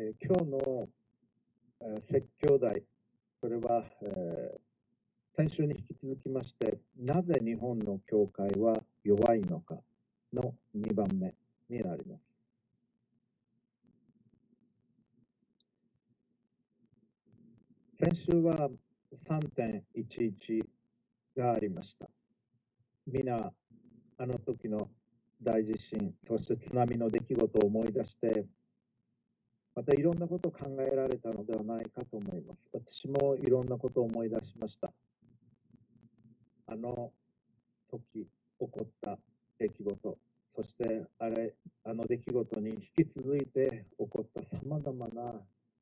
え今日のえ説教題、これは、え先週に引き続きまして、なぜ日本の教会は弱いのかの2番目になります。先週は3.11がありました。皆、あの時の大地震、そして津波の出来事を思い出して、またいろんなことを考えられたのではないかと思います。私もいろんなことを思い出しました。あの時起こった出来事、そしてあれ、あの出来事に引き続いて起こったさまざまな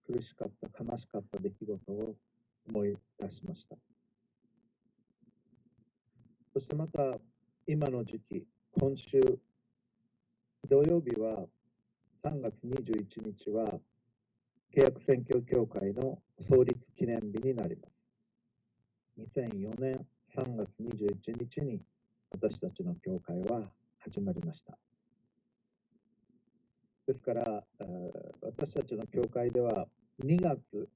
苦しかった、悲しかった出来事を思い出しました。そしてまた今の時期、今週土曜日は3月21日は契約選挙協会の創立記念日になります。2004年3月21日に私たちの教会は始まりました。ですから、私たちの教会では2月、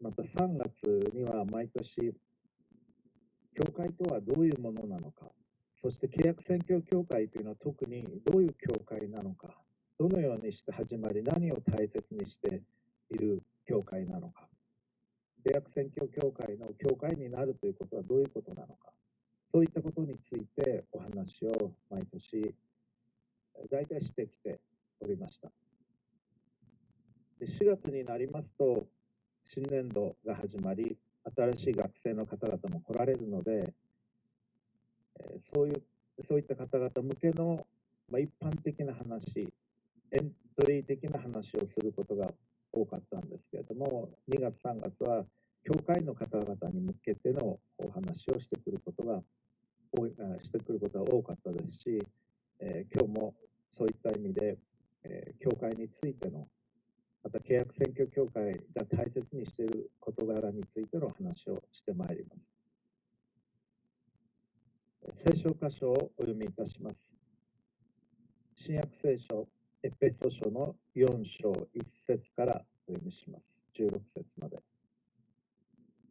また3月には毎年、教会とはどういうものなのか、そして契約選挙協会というのは特にどういう教会なのか、どのようにして始まり、何を大切にしている教会なのか、契約選挙協会の教会になるということはどういうことなのか、そういったことについてお話を毎年、大体してきておりました。4月になりますと、新年度が始まり、新しい学生の方々も来られるので、そういう、そういった方々向けの、まあ、一般的な話、エントリー的な話をすることが多かったんですけれども、2月、3月は、教会の方々に向けてのお話をしてくることが多い、あしてくることが多かったですし、えー今日もそういった意味で、えー教会についてのまた契約選挙協会が大切にしている事柄についての話をしてまいります。聖書箇所をお読みいたします。新約聖書、エペソ書の4章1節からお読みします。16節まで。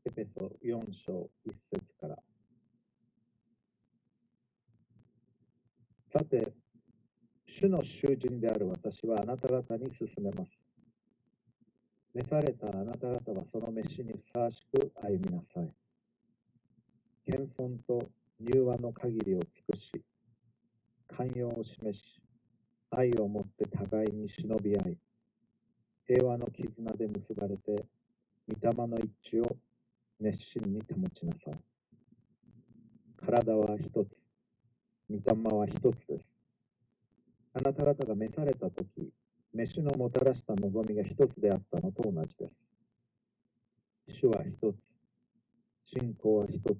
エペソ4章1節から。さて、主の囚人である私はあなた方に進めます。召されたあなた方はその召しにふさわしく歩みなさい。謙遜と柔和の限りを尽くし、寛容を示し、愛をもって互いに忍び合い、平和の絆で結ばれて、御霊の一致を熱心に保ちなさい。体は一つ、御霊は一つです。あなた方が召されたとき、飯のもたらした望みが一つであったのと同じです。主は一つ、信仰は一つ、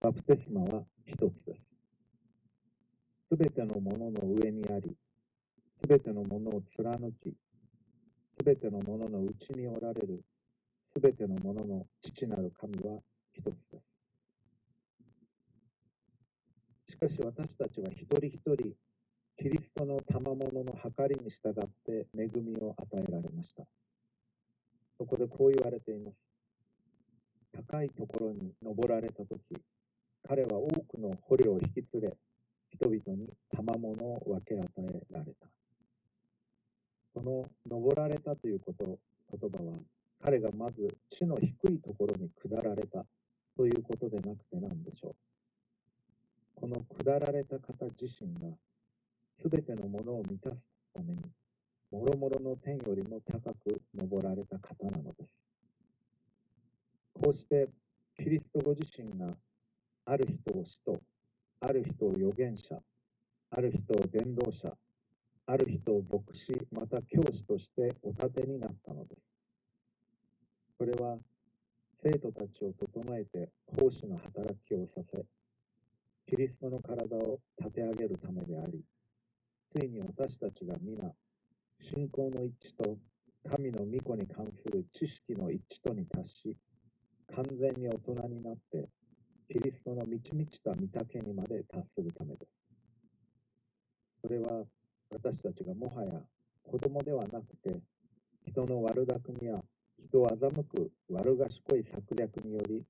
バプテスマは一つです。すべてのものの上にあり、すべてのものを貫き、すべてのものの内におられる、すべてのものの父なる神は一つです。しかし私たちは一人一人、キリストの賜物の計りに従って恵みを与えられました。そこでこう言われています。高いところに登られたとき、彼は多くの捕虜を引き連れ、人々に賜物を分け与えられた。その登られたということ、言葉は、彼がまず地の低いところに下られたということでなくて何でしょう。この下られた方自身が、すべてのものを満たすために、もろもろの天よりも高く登られた方なのです。こうして、キリストご自身が、ある人を使徒、ある人を預言者、ある人を伝道者、ある人を牧師、また教師としてお立てになったのです。それは、生徒たちを整えて奉仕の働きをさせ、キリストの体を立て上げるためであり、ついに私たちが皆、信仰の一致と神の御子に関する知識の一致とに達し、完全に大人になって、キリストの満ち満ちた御丈にまで達するためです。それは私たちがもはや子供ではなくて、人の悪巧みや人を欺く悪賢い策略により、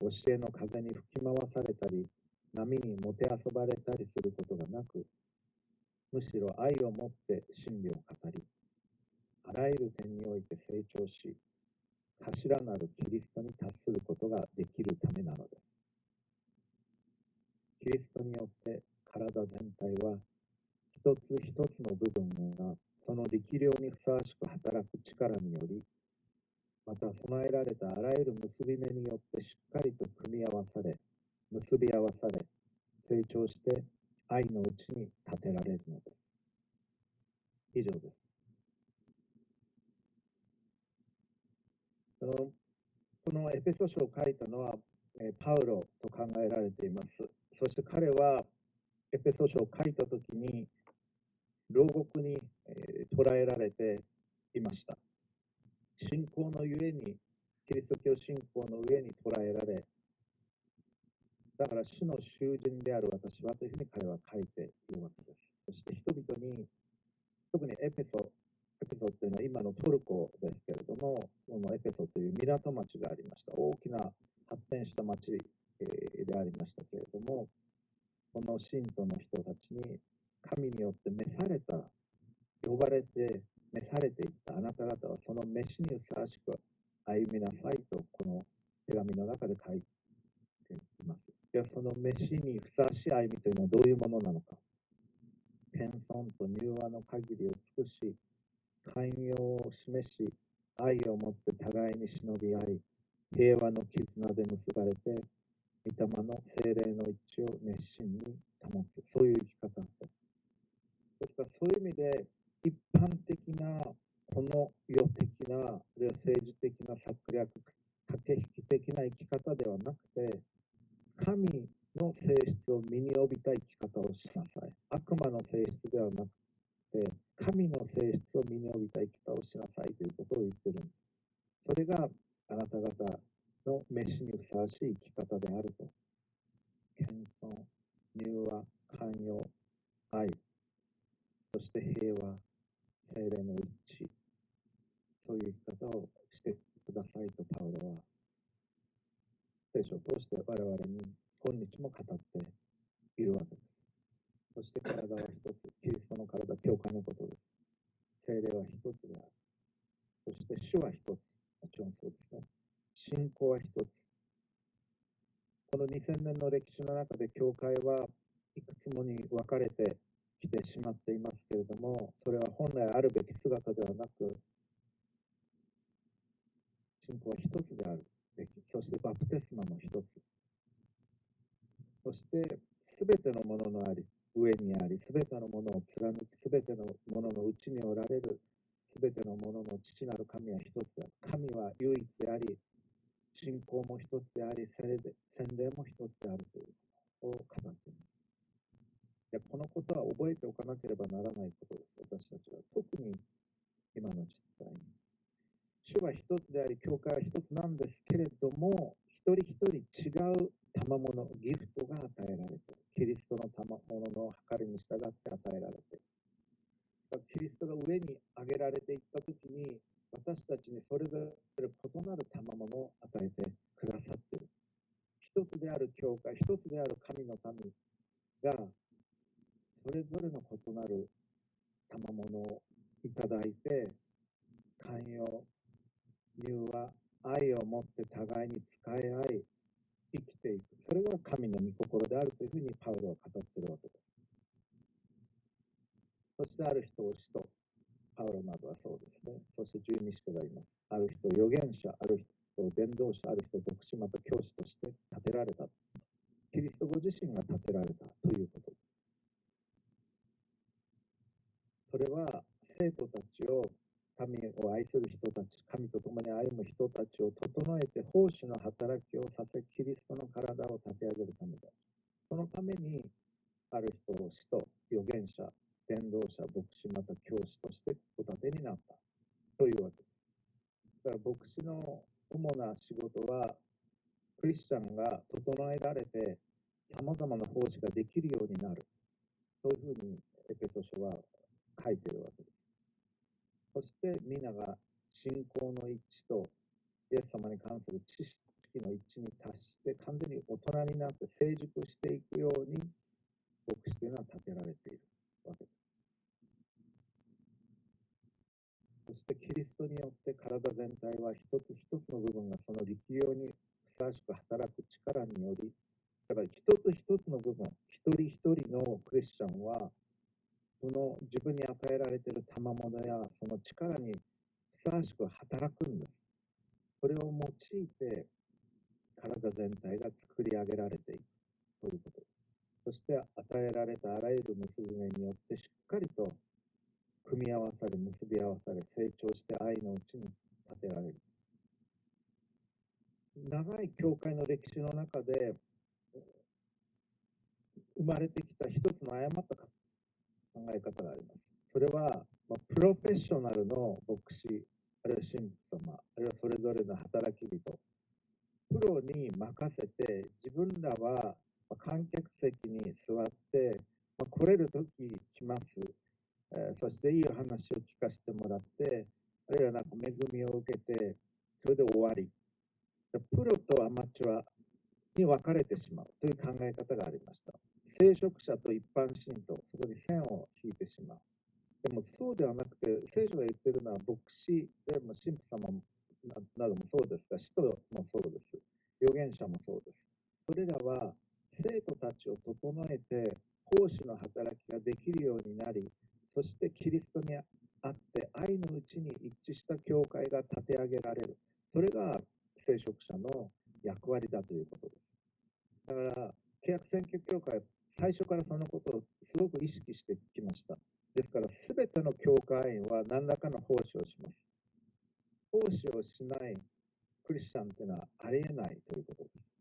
教えの風に吹き回されたり、波にもてあそばれたりすることがなく、むしろ愛をもって真理を語り、あらゆる点において成長し、頭なるキリストに達することができるためなのです。キリストによって体全体は一つ一つの部分がその力量にふさわしく働く力により、また備えられたあらゆる結び目によってしっかりと組み合わされ、結び合わされ、成長して愛のうちに立てられるのです。以上です。のこのエペソ書を書いたのは、パウロと考えられています。そして彼はエペソ書を書いたときに、牢獄に、えー、捕らえられていました。信仰のゆえに、キリスト教信仰の上に捕らえられ、だから主の囚人である私はというふうに彼は書いているわけです。そして人々に、特にエペソ、エペソというのは今のトルコですけれども、そのエペソという港町がありました。大きな発展した町でありましたけれども、この信徒の人たちに神によって召された、呼ばれて召されていったあなた方はその召しにふさわしく歩みなさいと、この手紙の中で書いています。では、その召しにふさわしい歩みというのはどういうものなのか。謙遜と柔和の限りを尽くし、寛容を示し、愛をもって互いに忍び合い、平和の絆で結ばれて、御霊の精霊の一致を熱心に保つ。そういう生き方です。ですから、そういう意味で、一般的な、この世的な、あるいは政治的な策略、駆け引き的な生き方ではなくて、神の性質を身に帯びた生き方をしなさい。悪魔の性質ではなくて、神の性質を身に帯びた生き方をしなさいということを言ってるんです。それがあなた方の召しにふさわしい生き方であると。謙遜、柔和、寛容、愛、そして平和、精霊の一致、そういう生き方をしてくださいとパウロは、聖書を通して我々に今日も語っているわけです。そして体は一つ、キリストの体、教会のことです。精霊は一つである。そして主は一つ。もちろんそうですね。信仰は一つ。この2000年の歴史の中で教会はいくつもに分かれてきてしまっていますけれども、それは本来あるべき姿ではなく、信仰は一つであるべき、そしてバプテスマも一つ。そして、すべてのもののあり、上にあり、すべてのものを貫き、すべてのもののうちにおられる、すべてのものの父なる神は一つである。神は唯一であり、信仰も一つであり、洗礼も一つであるということを語っています。や、このことは覚えておかなければならないことです。私たちは。特に今の実際に。主は一つであり、教会は一つなんですけれども、一人一人違う賜物、ギフトが与えられている。キリストの賜物の計りに従って与えられている。キリストが上に上げられていったときに、私たちにそれぞれ異なる賜物を与えてくださっている。一つである教会、一つである神の民がそれぞれの異なる賜物をいただいて、寛容、柔和、愛を持って互いに使い合い、生きていく。それが神の御心であるというふうにパウロは語っているわけです。そしてある人を使徒、パウロなどはそうですね。そして十二使徒がいます。ある人預言者、ある人伝道者、ある人牧師、また教師として立てられた。キリストご自身が立てられたということ。それは生徒たちを神を愛する人たち、神と共に歩む人たちを整えて奉仕の働きをさせ、キリストの体を立て上げるためだ。そのために、ある人を使徒、預言者、伝道者、牧師、また教師としてお立てになったというわけです。だから牧師の主な仕事は、クリスチャンが整えられて、様々な奉仕ができるようになる。そういうふうにエペソ書は書いてるわけです。そして皆が信仰の一致と、イエス様に関する知識の一致に達して、完全に大人になって成熟していくように、牧師というのは立てられているわけです。そしてキリストによって体全体は一つ一つの部分がその力量にふさわしく働く力により、だから一つ一つの部分、一人一人のクリスチャンは、その自分に与えられている賜物やその力にふさわしく働くんです。それを用いて体全体が作り上げられていくということです。そして与えられたあらゆる結び目によってしっかりと組み合わされ、結び合わされ、成長して愛のうちに立てられる。長い教会の歴史の中で、生まれてきた一つの誤った考え方があります。それは、まあ、プロフェッショナルの牧師、あるいは神父様、あるいはそれぞれの働き人、プロに任せて、自分らは観客席に座って、まあ、来れるとき来ます、えー、そしていいお話を聞かせてもらって、あるいはなんか恵みを受けて、それで終わり。プロとアマチュアに分かれてしまうという考え方がありました。聖職者と一般信徒、そこに線を引いてしまう。でもそうではなくて、聖書が言ってるのは牧師でも神父様などもそうですが、使徒もそうです。預言者もそうです。それらは生徒たちを整えて、奉仕の働きができるようになり、そしてキリストにあって愛のうちに一致した教会が立て上げられる。それが聖職者の役割だということです。だから、契約選挙協会は最初からそのことをすごく意識してきました。ですから、すべての教会員は何らかの奉仕をします。奉仕をしないクリスチャンというのはありえないということです。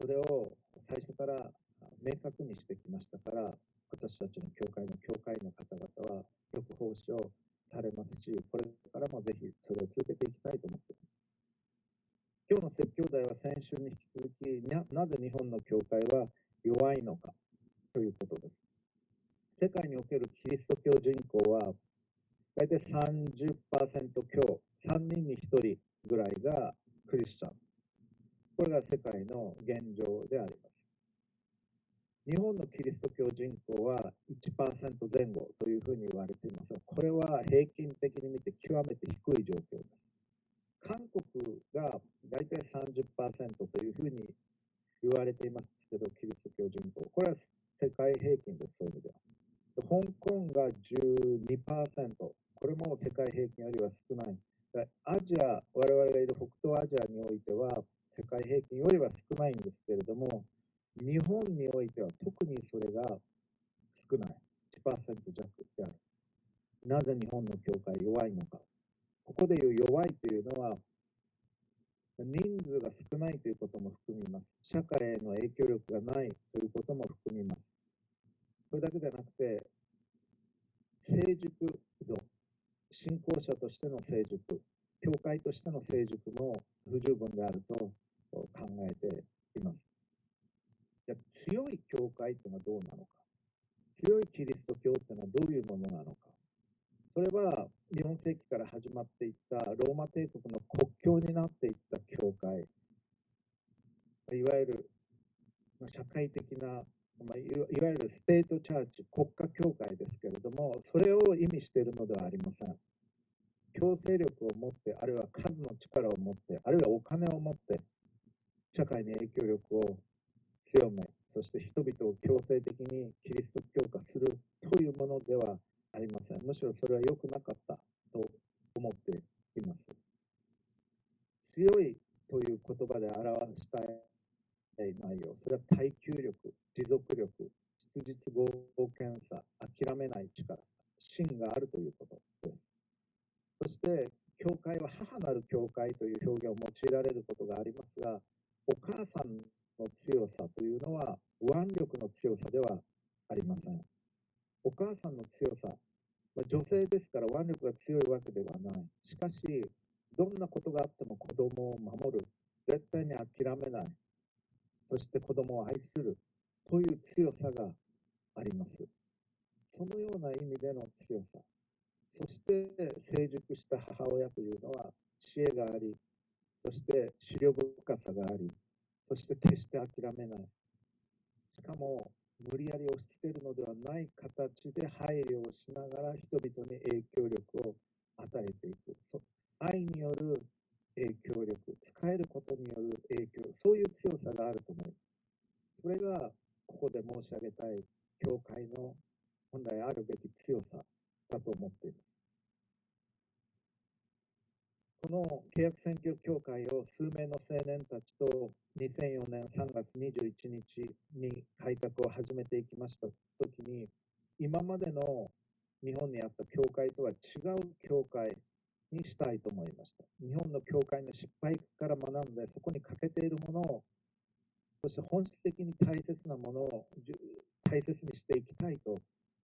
それを最初から明確にしてきましたから、私たちの教会の教会の方々はよく奉仕をされますし、これからもぜひそれを続けていきたいと思っています。今日の説教題は先週に引き続きな、なぜ日本の教会は弱いのかということです。世界におけるキリスト教人口は、大体30%強、3人に1人ぐらいがクリスチャン。これが世界の現状であります。日本のキリスト教人口は1%前後というふうに言われていますが、これは平均的に見て極めて低い状況です。韓国が大体30%というふうに言われていますけど、キリスト教人口。これは世界平均です、そういう意味では。香港が12%、これも世界平均よりは少ない。アジア、我々がいる北東アジアにおいては、世界平均よりは少ないんですけれども、日本においては特にそれが少ない。1%弱である。なぜ日本の教会弱いのか。ここでいう弱いというのは、人数が少ないということも含みます。社会への影響力がないということも含みます。それだけでなくて、成熟度、信仰者としての成熟、教会としての成熟も不十分であると考えています。じゃ強い教会というのはどうなのか。強いキリスト教というのはどういうものなのか。それは4世紀から始まっていったローマ帝国の国境になっていった教会。いわゆる社会的な、まあ、いわゆるステートチャーチ、国家教会ですけれども、それを意味しているのではありません。強制力を持って、あるいは数の力を持って、あるいはお金を持って、社会に影響力を強め、そして人々を強制的にキリスト教化するというものではありません。むしろそれは良くなかったと思っています。強いという言葉で表したい内容、それは耐久力、持続力、質実合検査、諦めない力、芯があるということです。そして、教会は母なる教会という表現を用いられることがありますが、お母さんの強さというのは腕力の強さではありません。お母さんの強さ、まあ、女性ですから腕力が強いわけではない。しかし、どんなことがあっても子供を守る。絶対に諦めない。そして子供を愛する。という強さがあります。そのような意味での強さ。そして成熟した母親というのは知恵があり、そして視力深さがあり、そして決して諦めない。しかも、無理やり押し付けるのではない形で配慮をしながら人々に影響力を与えていく。愛による影響力、使えることによる影響、そういう強さがあると思います。それが、ここで申し上げたい、教会の本来あるべき強さだと思っています。この契約選挙協会を数名の青年たちと2004年3月21日に改革を始めていきましたときに、今までの日本にあった教会とは違う教会にしたいと思いました。日本の教会の失敗から学んで、そこに欠けているものを、そして本質的に大切なものを大切にしていきたいと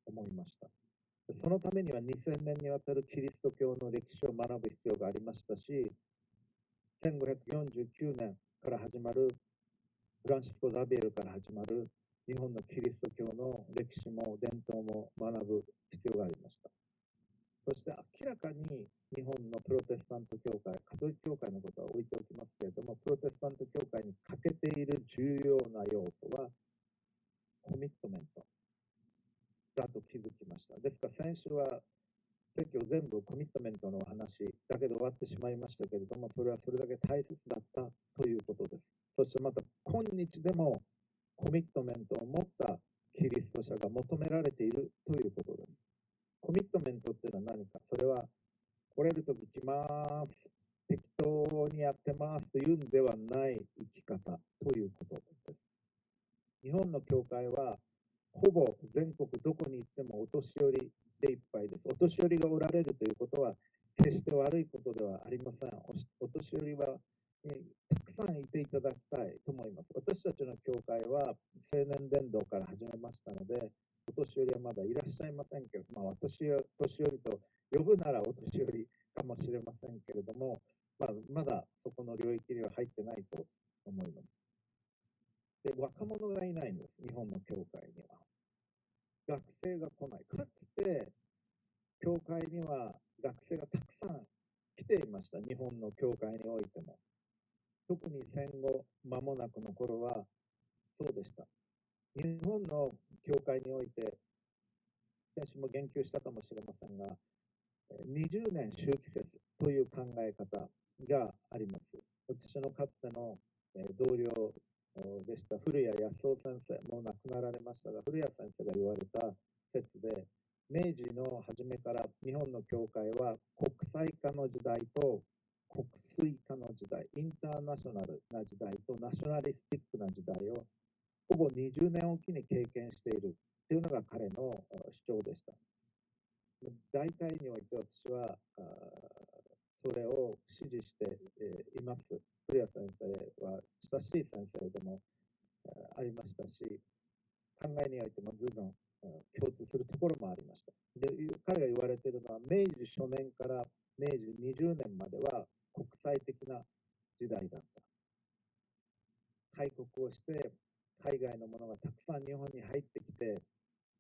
思いました。そのためには2000年にわたるキリスト教の歴史を学ぶ必要がありましたし、1549年から始まるフランシスコ・ザビエルから始まる日本のキリスト教の歴史も伝統も学ぶ必要がありました。そして明らかに日本のプロテスタント教会、カトリック教会のことは置いておきますけれども、プロテスタント教会に欠けている重要な要素はコミットメントだと気づきました。ですから先週は説教全部コミットメントの話だけで終わってしまいましたけれども、それはそれだけ大切だったということです。そしてまた今日でもコミットメントを持ったキリスト者が求められているということです。コミットメントっていうのは何かそれは来れるとき来ます。適当にやってますというんではない生き方ということです。日本の教会はほぼ全国どこに行ってもお年寄りでいっぱいです。お年寄りがおられるということは決して悪いことではありません。お年寄りはたくさんいていただきたいと思います。私たちの教会は青年伝道から始めましたので、お年寄りはまだいらっしゃいませんけど、まあ、私は年寄りと呼ぶならお年寄りかもしれませんけれども、まあ、まだそこの領域には入ってないと思います。で、若者がいないんです、日本の教会には。学生が来ない。かつて、教会には学生がたくさん来ていました、日本の教会においても。特に戦後間もなくの頃はそうでした。日本の教会において、先週も言及したかもしれませんが、20年周期説という考え方があります。私のかつての同僚でした古谷康夫先生、も亡くなられましたが、古谷先生が言われた説で、明治の初めから日本の教会は国際化の時代と国粋化の時代、インターナショナルな時代とナショナリスティックな時代をほぼ20年おきに経験しているというのが彼の主張でした。大体において私はそれを支持しています。古谷先生は親しい先生でもありましたし、考えにおいても随分共通するところもありました。で彼が言われているのは、明治初年から明治20年までは国際的な時代だった。開国をして、海外のものがたくさん日本に入ってきて、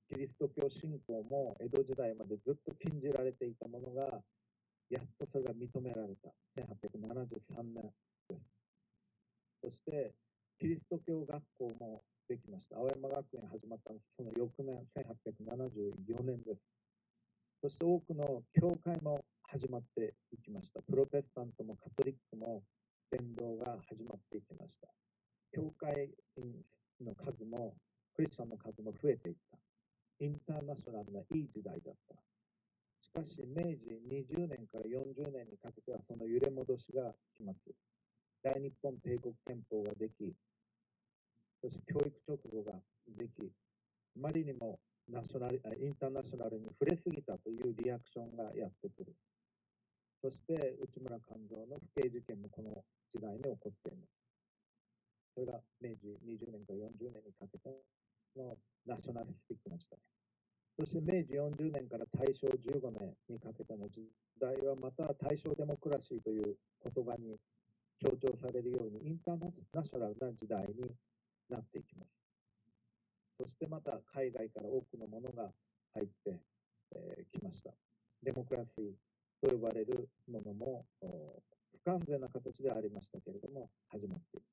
キリスト教信仰も江戸時代までずっと禁じられていたものが、やっとそれが認められた。1873年です。そして、キリスト教学校もできました。青山学園始まったのはその翌年、1874年です。そして多くの教会も始まっていきました。プロテスタントもカトリックも伝道が始まっていきました。教会の数も、クリスチャンの数も増えていった。インターナショナルないい時代だった。しかし、明治20年から40年にかけてはその揺れ戻しが来ます。大日本帝国憲法ができ、そして教育直後ができ、あまりにもナショナルインターナショナルに触れすぎたというリアクションがやってくる。そして内村勘三の不敬事件もこの時代に起こっています。それが明治20年から40年にかけてのナショナリスティックな時代。そして明治40年から大正15年にかけての時代はまた大正デモクラシーという言葉に強調されるようにインターナショナルな時代になっていきます。そしてまた海外から多くのものが入ってき、ました。デモクラシーと呼ばれるものも不完全な形でありましたけれども、始まっている。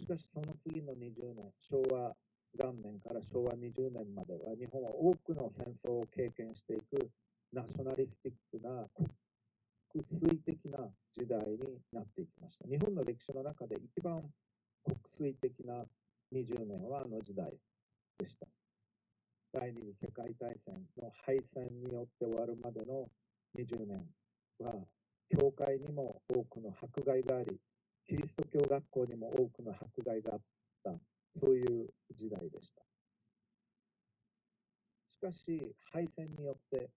しかし、その次の20年、昭和元年から昭和20年までは、日本は多くの戦争を経験していくナショナリスティックな国粋的な時代になっていきました。日本の歴史の中で一番国粋的な20年はあの時代でした。第二次世界大戦の敗戦によって終わるまでの20年は、教会にも多くの迫害があり、キリスト教学校にも多くの迫害があった、そういう時代でした。しかし、敗戦によって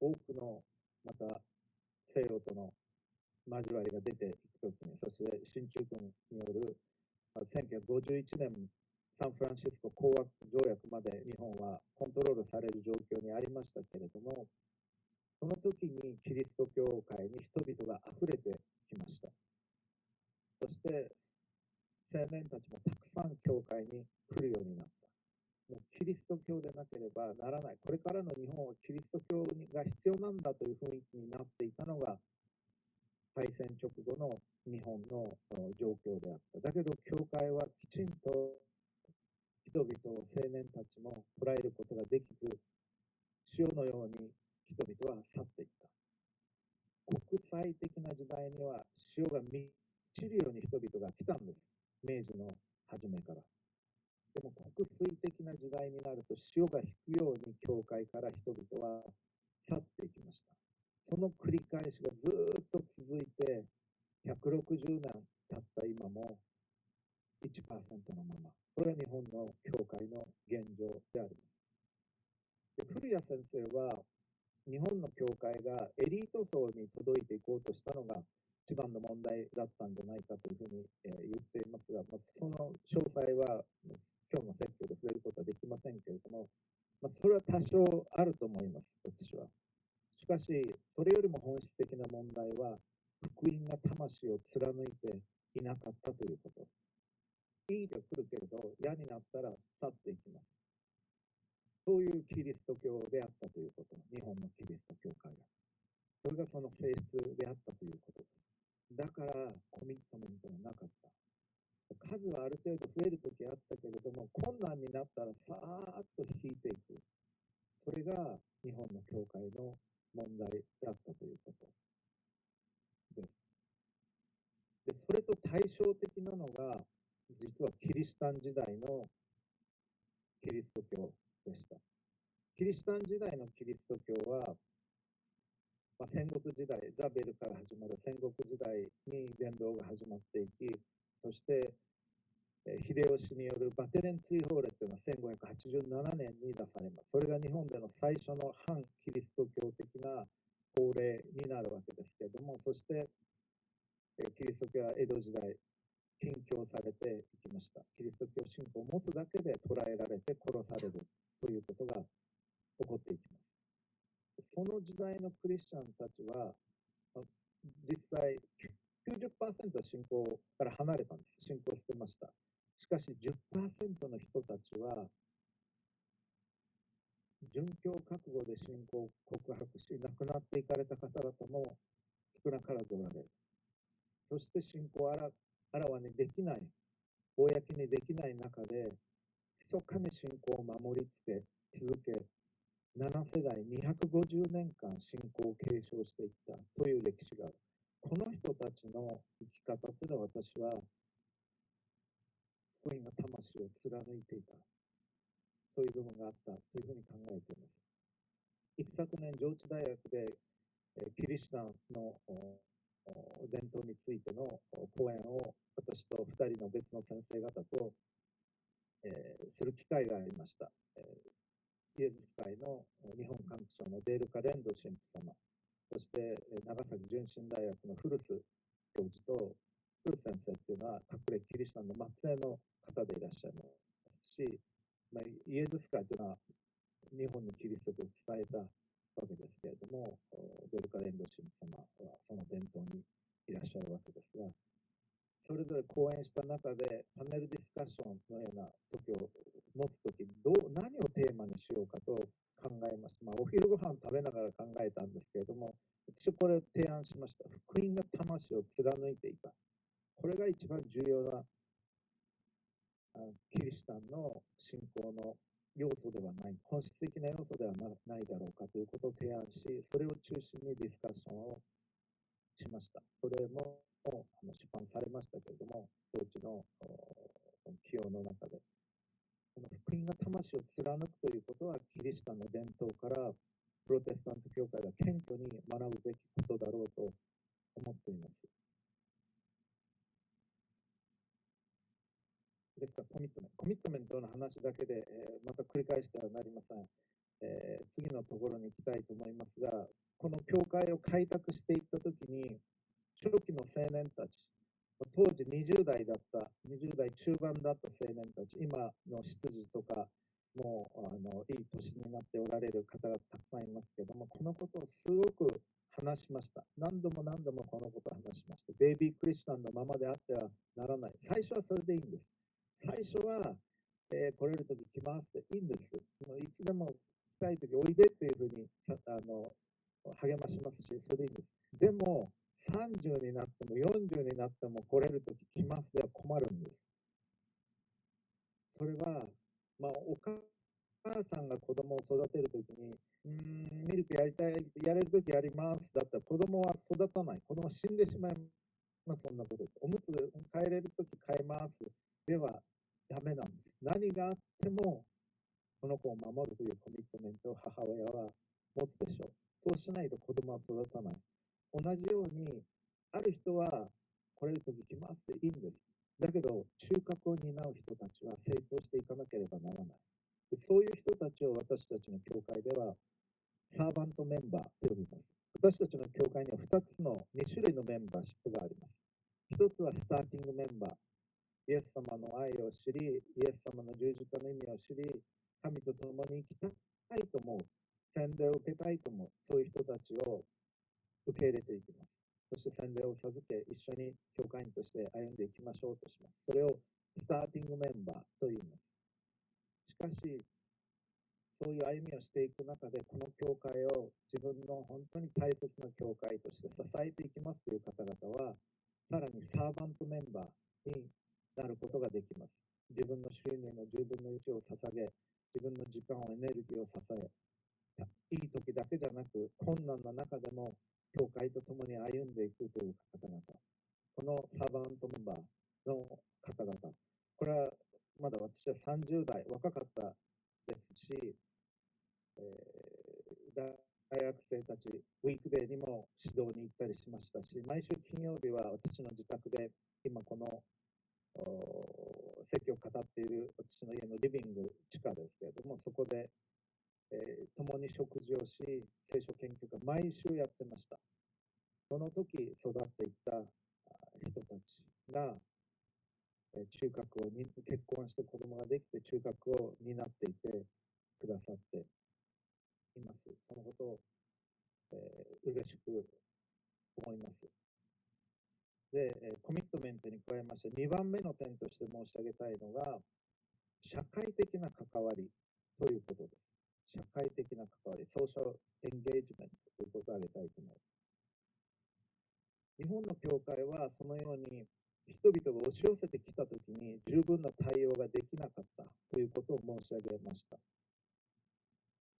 多くのまた西洋との交わりが出ていくときに、そして進駐軍による1951年サンフランシスコ講和条約まで日本はコントロールされる状況にありましたけれども、その時にキリスト教会に人々が溢れてきました。そして青年たちもたくさん教会に来るようになった。もうキリスト教でなければならない。これからの日本はキリスト教が必要なんだという雰囲気になっていたのが、敗戦直後の日本の状況であった。だけど、教会はきちんと人々を青年たちも捉えることができず、潮のように人々は去っていった。国際的な時代には潮が満ちるように人々が来たんです。明治の初めから。でも国粋的な時代になると潮が引くように教会から人々は去っていきました。その繰り返しがずっと続いて160年経った今も1%のまま。これが日本の教会の現状であります。で古谷先生は日本の教会がエリート層に届いていこうとしたのが一番の問題だったんじゃないかというふうに、え言っていますが、まあ、その詳細は今日の説教で触れることはできませんけれども、まあ、それは多少あると思います、私は。しかし、それよりも本質的な問題は、福音が魂を貫いていなかったということ。いいと来るけれど、嫌になったら去っていきます。そういうキリスト教であったということ、日本のキリスト教会が。それがその性質であったということです。だから、コミットメントがなかった。数はある程度増えるときあったけれども、困難になったらさーっと引いていく。それが日本の教会の問題だったということです。でそれと対照的なのが、実はキリシタン時代のキリスト教でした。キリシタン時代のキリスト教は、まあ、戦国時代、ザベルから始まる戦国時代に伝道が始まっていき、そして、秀吉によるバテレン追放令というのは1587年に出されます。それが日本での最初の反キリスト教的な法令になるわけですけれども、そして、キリスト教は江戸時代、禁教されていきました。キリスト教信仰を持つだけで捕らえられて殺されるということが起こっていきます。その時代のクリスチャンたちは、実際90%は信仰から離れたんです。信仰してました。しかし10%の人たちは、殉教覚悟で信仰を告白し、亡くなっていかれた方々も少なからずおられる。そして信仰をあらあらわにできない、公にできない中で、密かに信仰を守りつけ、続け、7世代250年間信仰を継承していったという歴史がある。この人たちの生き方というのは私は福音が魂を貫いていた。そういう部分があったというふうに考えています。一昨年、上智大学で、えキリシタンの伝統についての講演を私と2人の別の先生方と、えー、する機会がありました。えー、イエズス会の日本関係者のデールカ・レンド神父様、そして長崎純真大学の古巣教授と、古巣先生っていうのは隠れキリシタンの末裔の方でいらっしゃいますし、まあ、イエズス会というのは日本にキリスト教を伝えたわけですけれども、デルカレンド神様はその伝統にいらっしゃるわけですが、それぞれ講演した中でパネルディスカッションのような時を持つときにどう、何をテーマにしようかと考えました。まあ、お昼ご飯食べながら考えたんですけれども、私はこれを提案しました。福音が魂を貫いていた。これが一番重要なキリシタンの信仰の要素ではない、本質的な要素ではないだろうかということを提案し、それを中心にディスカッションをしました。それもあの出版されましたけれども、当地の起用の中で。この福音が魂を貫くということは、キリシタンの伝統からプロテスタント教会が謙虚に学ぶべきことだろうと思っています。ですからコミットメント。コミットメントの話だけで、え、また繰り返してはなりません。えー、次のところに行きたいと思いますが、この教会を開拓していったときに、初期の青年たち、当時20代だった、20代中盤だった青年たち、今の執事とか、もうあのいい年になっておられる方がたくさんいますけども、このことをすごく話しました。何度も何度もこのことを話しました。ベイビークリスチャンのままであってはならない。最初はそれでいいんです。最初は、えー、来れるとき来ますっていいんです。もういつでも来たいときおいでっていうふうにあの励ましますし、それでいいんです。でも、30になっても40になっても来れるとき来ますでは困るんです。それは、まあ、お母さんが子供を育てるときに、うん、ミルクやりたい、やれるときやりますだったら子供は育たない。子供は死んでしまいます。そんなことです。おむつ変えれるとき変えます。では、ダメなんです。何があっても、この子を守るというコミットメントを母親は持つでしょう。そうしないと子供は育たない。同じように、ある人は来れる時来ますっていいんです。だけど、収穫を担う人たちは成長していかなければならない。でそういう人たちを私たちの教会では、サーバントメンバーと呼びます。私たちの教会には2つの、2種類のメンバーシップがあります。1つはスターティングメンバー。イエス様の愛を知り、イエス様の十字架の意味を知り、神と共に生きたいと思う。洗礼を受けたいと思う。そういう人たちを受け入れていきます。そして洗礼を授け、一緒に教会員として歩んでいきましょうとします。それをスターティングメンバーと言います。しかし、そういう歩みをしていく中で、この教会を自分の本当に大切な教会として支えていきますという方々は、さらにサーバントメンバーになることができます。自分の収入の10分の1を捧げ、自分の時間をエネルギーを支え、いい時だけじゃなく、困難な中でも教会と共に歩んでいくという方々、このサーバントメンバーの方々、これはまだ私は30代、若かったですし、えー、大学生たち、ウィークデーにも指導に行ったりしましたし、毎週金曜日は私の自宅で、今この説教を語っている私の家のリビング地下ですけれども、そこでえー、共に食事をし、聖書研究会、毎週やってました。その時育っていった人たちが、え中核をに結婚して子供ができて中核を担っていてくださっています。そのことを、えー、嬉しく思います。で、コミットメントに加えまして、2番目の点として申し上げたいのが、社会的な関わりということです。社会的な関わり、ソーシャルエンゲージメントということを挙げたいと思います。日本の教会はそのように人々が押し寄せてきたときに十分な対応ができなかったということを申し上げました。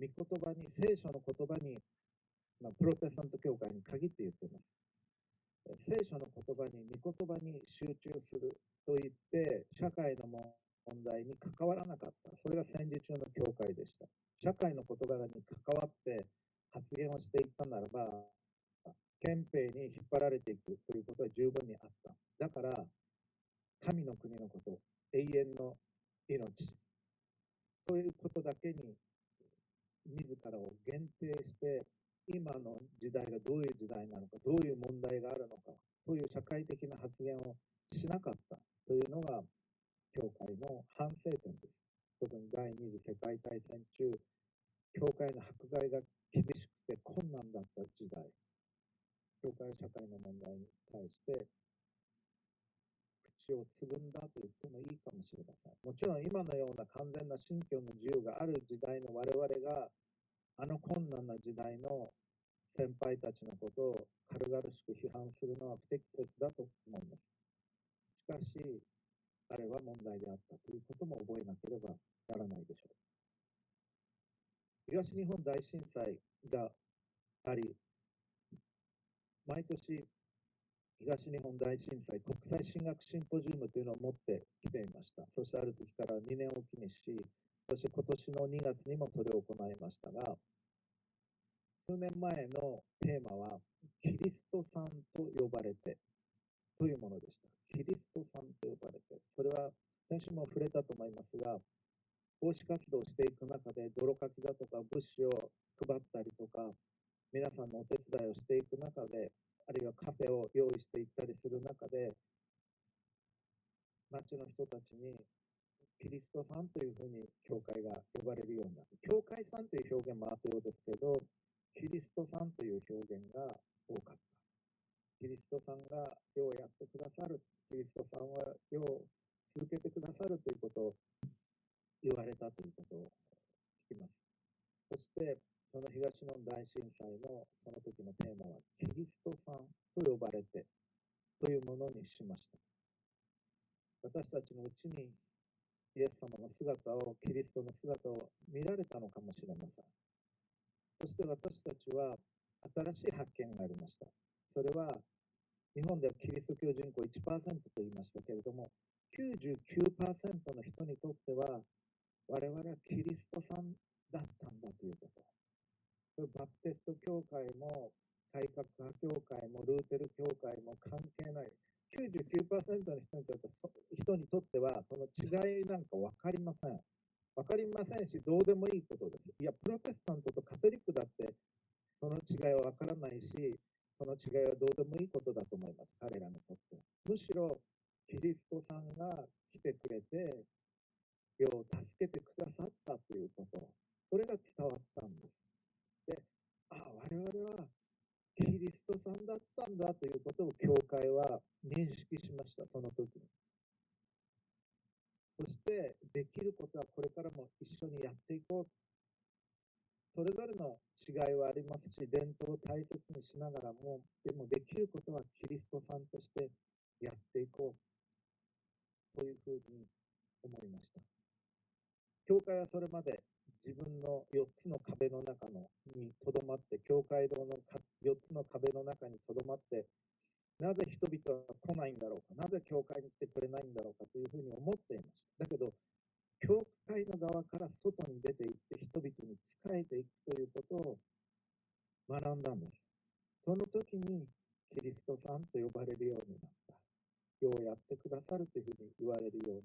御言葉に、聖書の言葉に、まあ、プロテスタント教会に限って言ってます。聖書の言葉に、御言葉に集中すると言って、社会の問題に関わらなかった。それが戦時中の教会でした。社会の事柄に関わって発言をしていったならば、憲兵に引っ張られていくということは十分にあった。だから、神の国のこと、永遠の命、そういうことだけに自らを限定して、今の時代がどういう時代なのか、どういう問題があるのか、そういう社会的な発言をしなかったというのが、教会の反省点です。特に第二次世界大戦中、教会の迫害が厳しくて困難だった時代、教会社会の問題に対して、口をつぐんだと言ってもいいかもしれません。もちろん今のような完全な信教の自由がある時代の我々があの困難な時代の先輩たちのことを軽々しく批判するのは不適切だと思います。しかし、あれは問題であったということも覚えなければならないでしょう。東日本大震災があり、毎年東日本大震災国際進学シンポジウムというのを持ってきていました。そしてある時から2年おきにし、そして今年の2月にもそれを行いましたが、数年前のテーマは、キリストさんと呼ばれてというものでした。キリストさんと呼ばれて、それは先週も触れたと思いますが、奉仕活動をしていく中で、泥かきだとか物資を配ったりとか、皆さんのお手伝いをしていく中で、あるいはカフェを用意していったりする中で、町の人たちに、キリストさんというふうに教会が呼ばれるようになる。教会さんという表現もあったようですけど、キリストさんという表現が多かった。キリストさんが世をやってくださる。キリストさんは世を続けてくださるということを言われたということを聞きます。そして、その東日本大震災のその時のテーマは、キリストさんと呼ばれてというものにしました。私たちのうちにイエス様の姿を、キリストの姿を見られたのかもしれません。そして私たちは新しい発見がありました。それは、日本ではキリスト教人口1%と言いましたけれども、99%の人にとっては、我々はキリストさんだったんだということ。それバプテスト教会も、改革派教会も、ルーテル教会も関係ない。99%の人にとって人にとっては、その違いなんか分かりません。分かりませんし、どうでもいいことです。いや、プロテスタントとカトリックだって、その違いは分からないし、その違いはどうでもいいことだと思います。彼らにとって。むしろ、キリストさんが来てくれて、世を助けてくださったということ。それが伝わったんです。で、ああ、我々はキリストさんだったんだということを教会は認識しました、その時に。そして、できることはこれからも一緒にやっていこう。それぞれの違いはありますし、伝統を大切にしながらも、でもできることはキリストさんとしてやっていこう。というふうに思いました。教会はそれまで自分の4つの壁の中のにとどまって、教会堂の4つの壁の中にとどまって、なぜ人々は来ないんだろうか、なぜ教会に来てくれないんだろうかというふうに思っていました。だけど、教会の側から外に出ていって人々に仕えていくということを学んだんです。その時にキリストさんと呼ばれるようになった。ようやってくださるというふうに言われるようになっ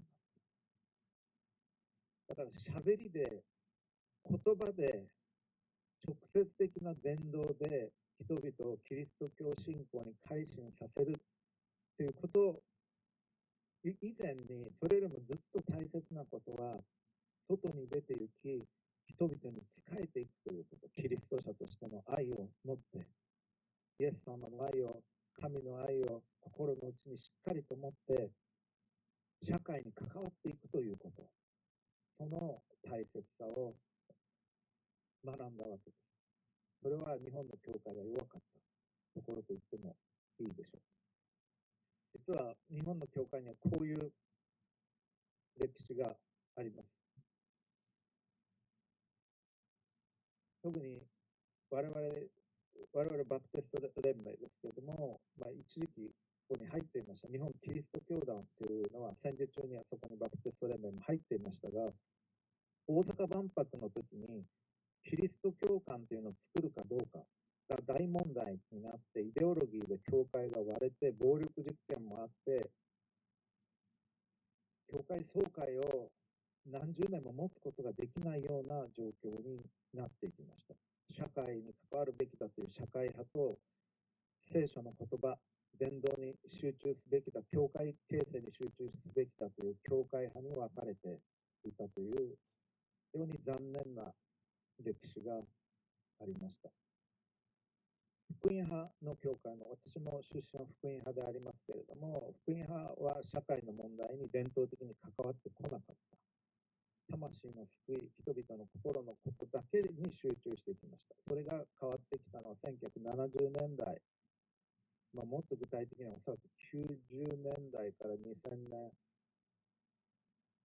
た。だから喋りで言葉で直接的な伝道で人々をキリスト教信仰に改心させるということ以前にそれよりもずっと大切なことは外に出て行き人々に仕えていくということ。キリスト者としての愛を持ってイエス様の愛を神の愛を心の内にしっかりと持って社会に関わっていくということ。その大切さを学んだわけです。それは日本の教会が弱かったところと言ってもいいでしょう。実は日本の教会にはこういう歴史があります。特に我々、我々バプテスト連盟ですけれども、まあ、一時期ここに入っていました。日本キリスト教団というのは戦時中にはそこにバプテスト連盟も入っていましたが、大阪万博の時にキリスト教会というのを作るかどうかが大問題になって、イデオロギーで教会が割れて、暴力実験もあって、教会総会を何十年も持つことができないような状況になっていきました。社会に関わるべきだという社会派と、聖書の言葉、伝道に集中すべきだ、教会形成に集中すべきだという教会派に分かれていたという、非常に残念な歴史がありました。福音派の教会も、私も出身は福音派でありますけれども、福音派は社会の問題に伝統的に関わってこなかった。魂の救い、人々の心のことだけに集中してきました。それが変わってきたのは1970年代、まあ、もっと具体的にはおそらく90年代から2000年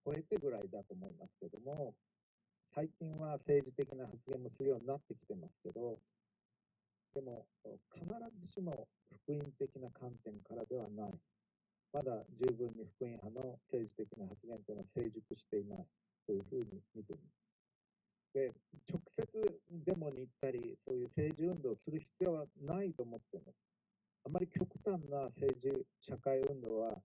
超えてぐらいだと思いますけども、最近は政治的な発言もするようになってきてますけど、でも必ずしも福音的な観点からではない。まだ十分に福音派の政治的な発言というのは成熟していないというふうに見ています。で、直接デモに行ったり、そういう政治運動をする必要はないと思っています。あまり極端な政治、社会運動は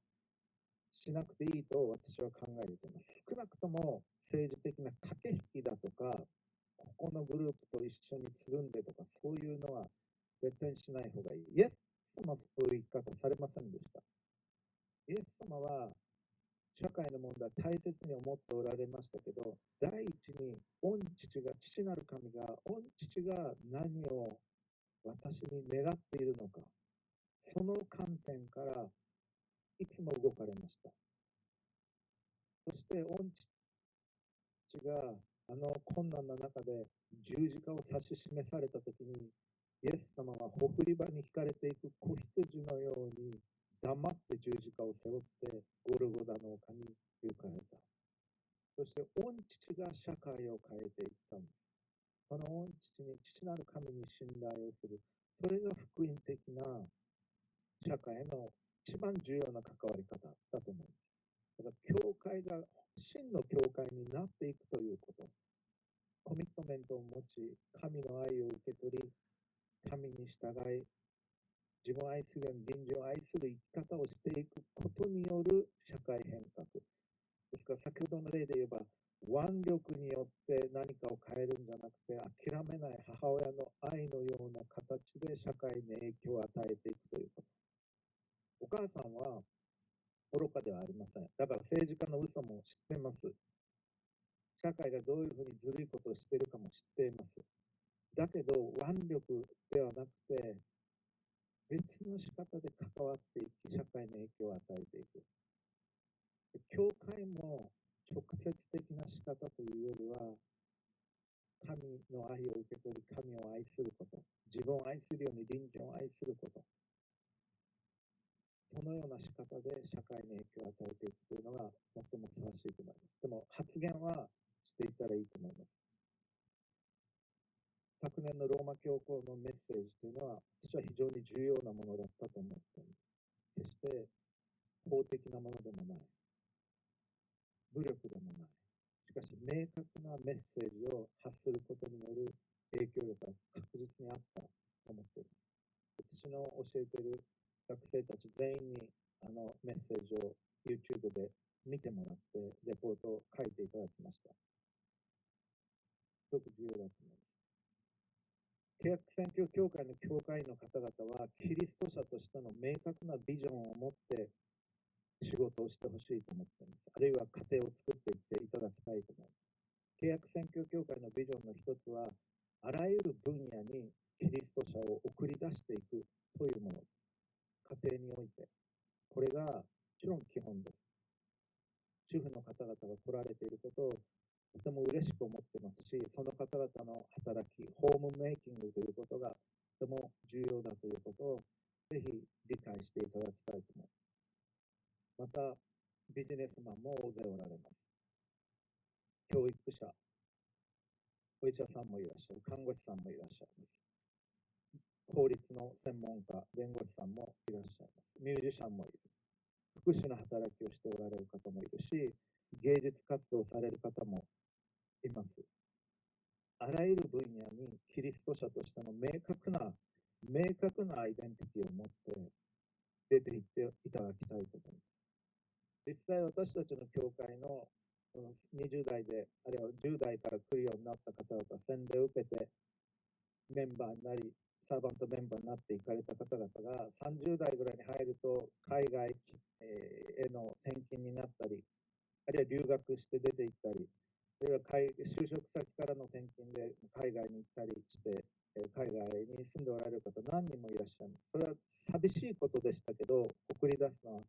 しなくていいと私は考えています。少なくとも政治的な駆け引きだとか、ここのグループと一緒につるんでとか、そういうのは絶対にしない方がいい。イエス様はそういう生き方されませんでした。イエス様は社会の問題大切に思っておられましたけど、第一に、御父が、父なる神が、御父が何を私に願っているのか、その観点からいつも動かれました。そして、御父があの困難な中で十字架を指し示されたときに、イエス様はほふり場に引かれていく子羊のように黙って十字架を背負ってゴルゴダの丘に行かれた。そして、御父が社会を変えていったんです。その御父に、父なる神に信頼をする。それが福音的な社会の一番重要な関わり方だと思います。だから、教会が真の教会になっていくということ。コミットメントを持ち、神の愛を受け取り、神に従い、自分を愛するように隣人を愛する生き方をしていくことによる社会変革。ですから先ほどの例で言えば、腕力によって何かを変えるんじゃなくて、諦めない母親の愛のような形で社会に影響を与えていくということ。お母さんは愚かではありません。だから政治家の嘘も知ってます。社会がどういうふうにずるいことをしているかも知っています。だけど、腕力ではなくて、別の仕方で関わっていき、社会に影響を与えていく。教会も直接的な仕方というよりは、神の愛を受け取り、神を愛すること、自分を愛するように隣人を愛すること、そのような仕方で社会に影響を与えていくというのが最もふさわしいと思います。でも発言はしていたらいいと思います。昨年のローマ教皇のメッセージというのは、私は非常に重要なものだったと思っています。決して法的なものでもない。武力でもない。しかし、明確なメッセージを発することによる影響力が確実にあったと思っています。私の教えている学生たち全員にあのメッセージを YouTube で見てもらって、レポートを書いていただきました。すごく重要だと思います。契約選挙協会の教会員の方々は、キリスト者としての明確なビジョンを持って仕事をしてほしいと思っています。あるいは家庭を作っていっていただきたいと思います。契約選挙協会のビジョンの一つは、あらゆる分野にキリスト者を送り出していくというもの。家庭において。これがもちろん基本です。主婦の方々が来られていることをとても嬉しく思ってますし、その方々の働き、ホームメイキングということがとても重要だということをぜひ理解していただきたいと思います。また、ビジネスマンも大勢おられます。教育者、お医者さんもいらっしゃる、看護師さんもいらっしゃいます。法律の専門家、弁護士さんもいらっしゃいます。ミュージシャンもいる。福祉の働きをしておられる方もいるし、芸術活動される方もいます。あらゆる分野にキリスト者としての明確な、明確なアイデンティティを持って出ていっていただきたいと思います。実際私たちの教会の20代で、あるいは10代から来るようになった方々、洗礼を受けてメンバーになり、サーバントメンバーになっていかれた方々が30代ぐらいに入ると海外への転勤になったり、あるいは留学して出て行ったり、あるいは就職先からの転勤で海外に行ったりして、海外に住んでおられる方何人もいらっしゃる。それは寂しいことでしたけど、送り出すのは、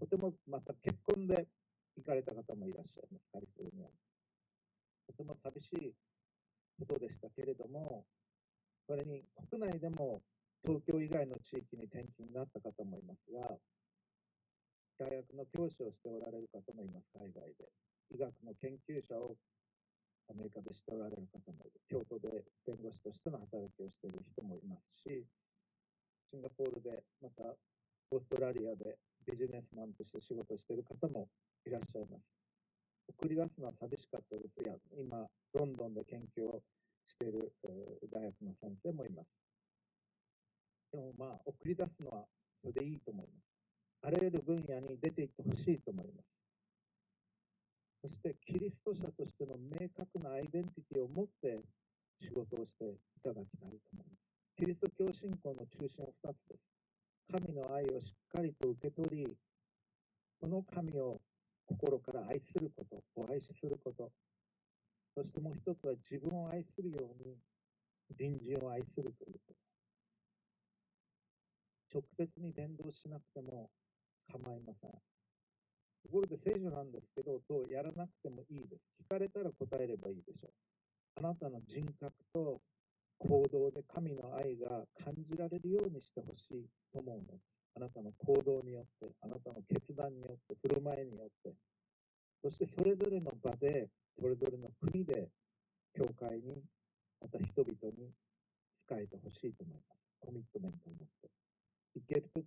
とてもまた結婚で行かれた方もいらっしゃいます、カリフォルニアに。とても寂しいことでしたけれども、それに国内でも東京以外の地域に転勤になった方もいますが、大学の教師をしておられる方もいます、海外で。医学の研究者をアメリカでしておられる方もいる。京都で弁護士としての働きをしている人もいますし、シンガポールで、またオーストラリアでビジネスマンとして仕事している方もいらっしゃいます。送り出すのは寂しかったです。いや、今、ロンドンで研究をしている大学の先生もいます。でもまあ、送り出すのはそれでいいと思います。あらゆる分野に出ていってほしいと思います。そして、キリスト者としての明確なアイデンティティを持って仕事をしていただきたいと思います。キリスト教信仰の中心は2つです。神の愛をしっかりと受け取り、その神を心から愛すること、お愛しすること、そしてもう一つは自分を愛するように隣人を愛するということ。直接に伝道しなくても構いません。ところで聖書なんですけど、どうやらなくてもいいです。聞かれたら答えればいいでしょう。あなたの人格と行動で神の愛が感じられるようにしてほしいと思うのです。あなたの行動によって、あなたの決断によって、振る舞いによって、そしてそれぞれの場で、それぞれの国で、教会に、また人々に仕えてほしいと思います。コミットメントを持って。行けるとき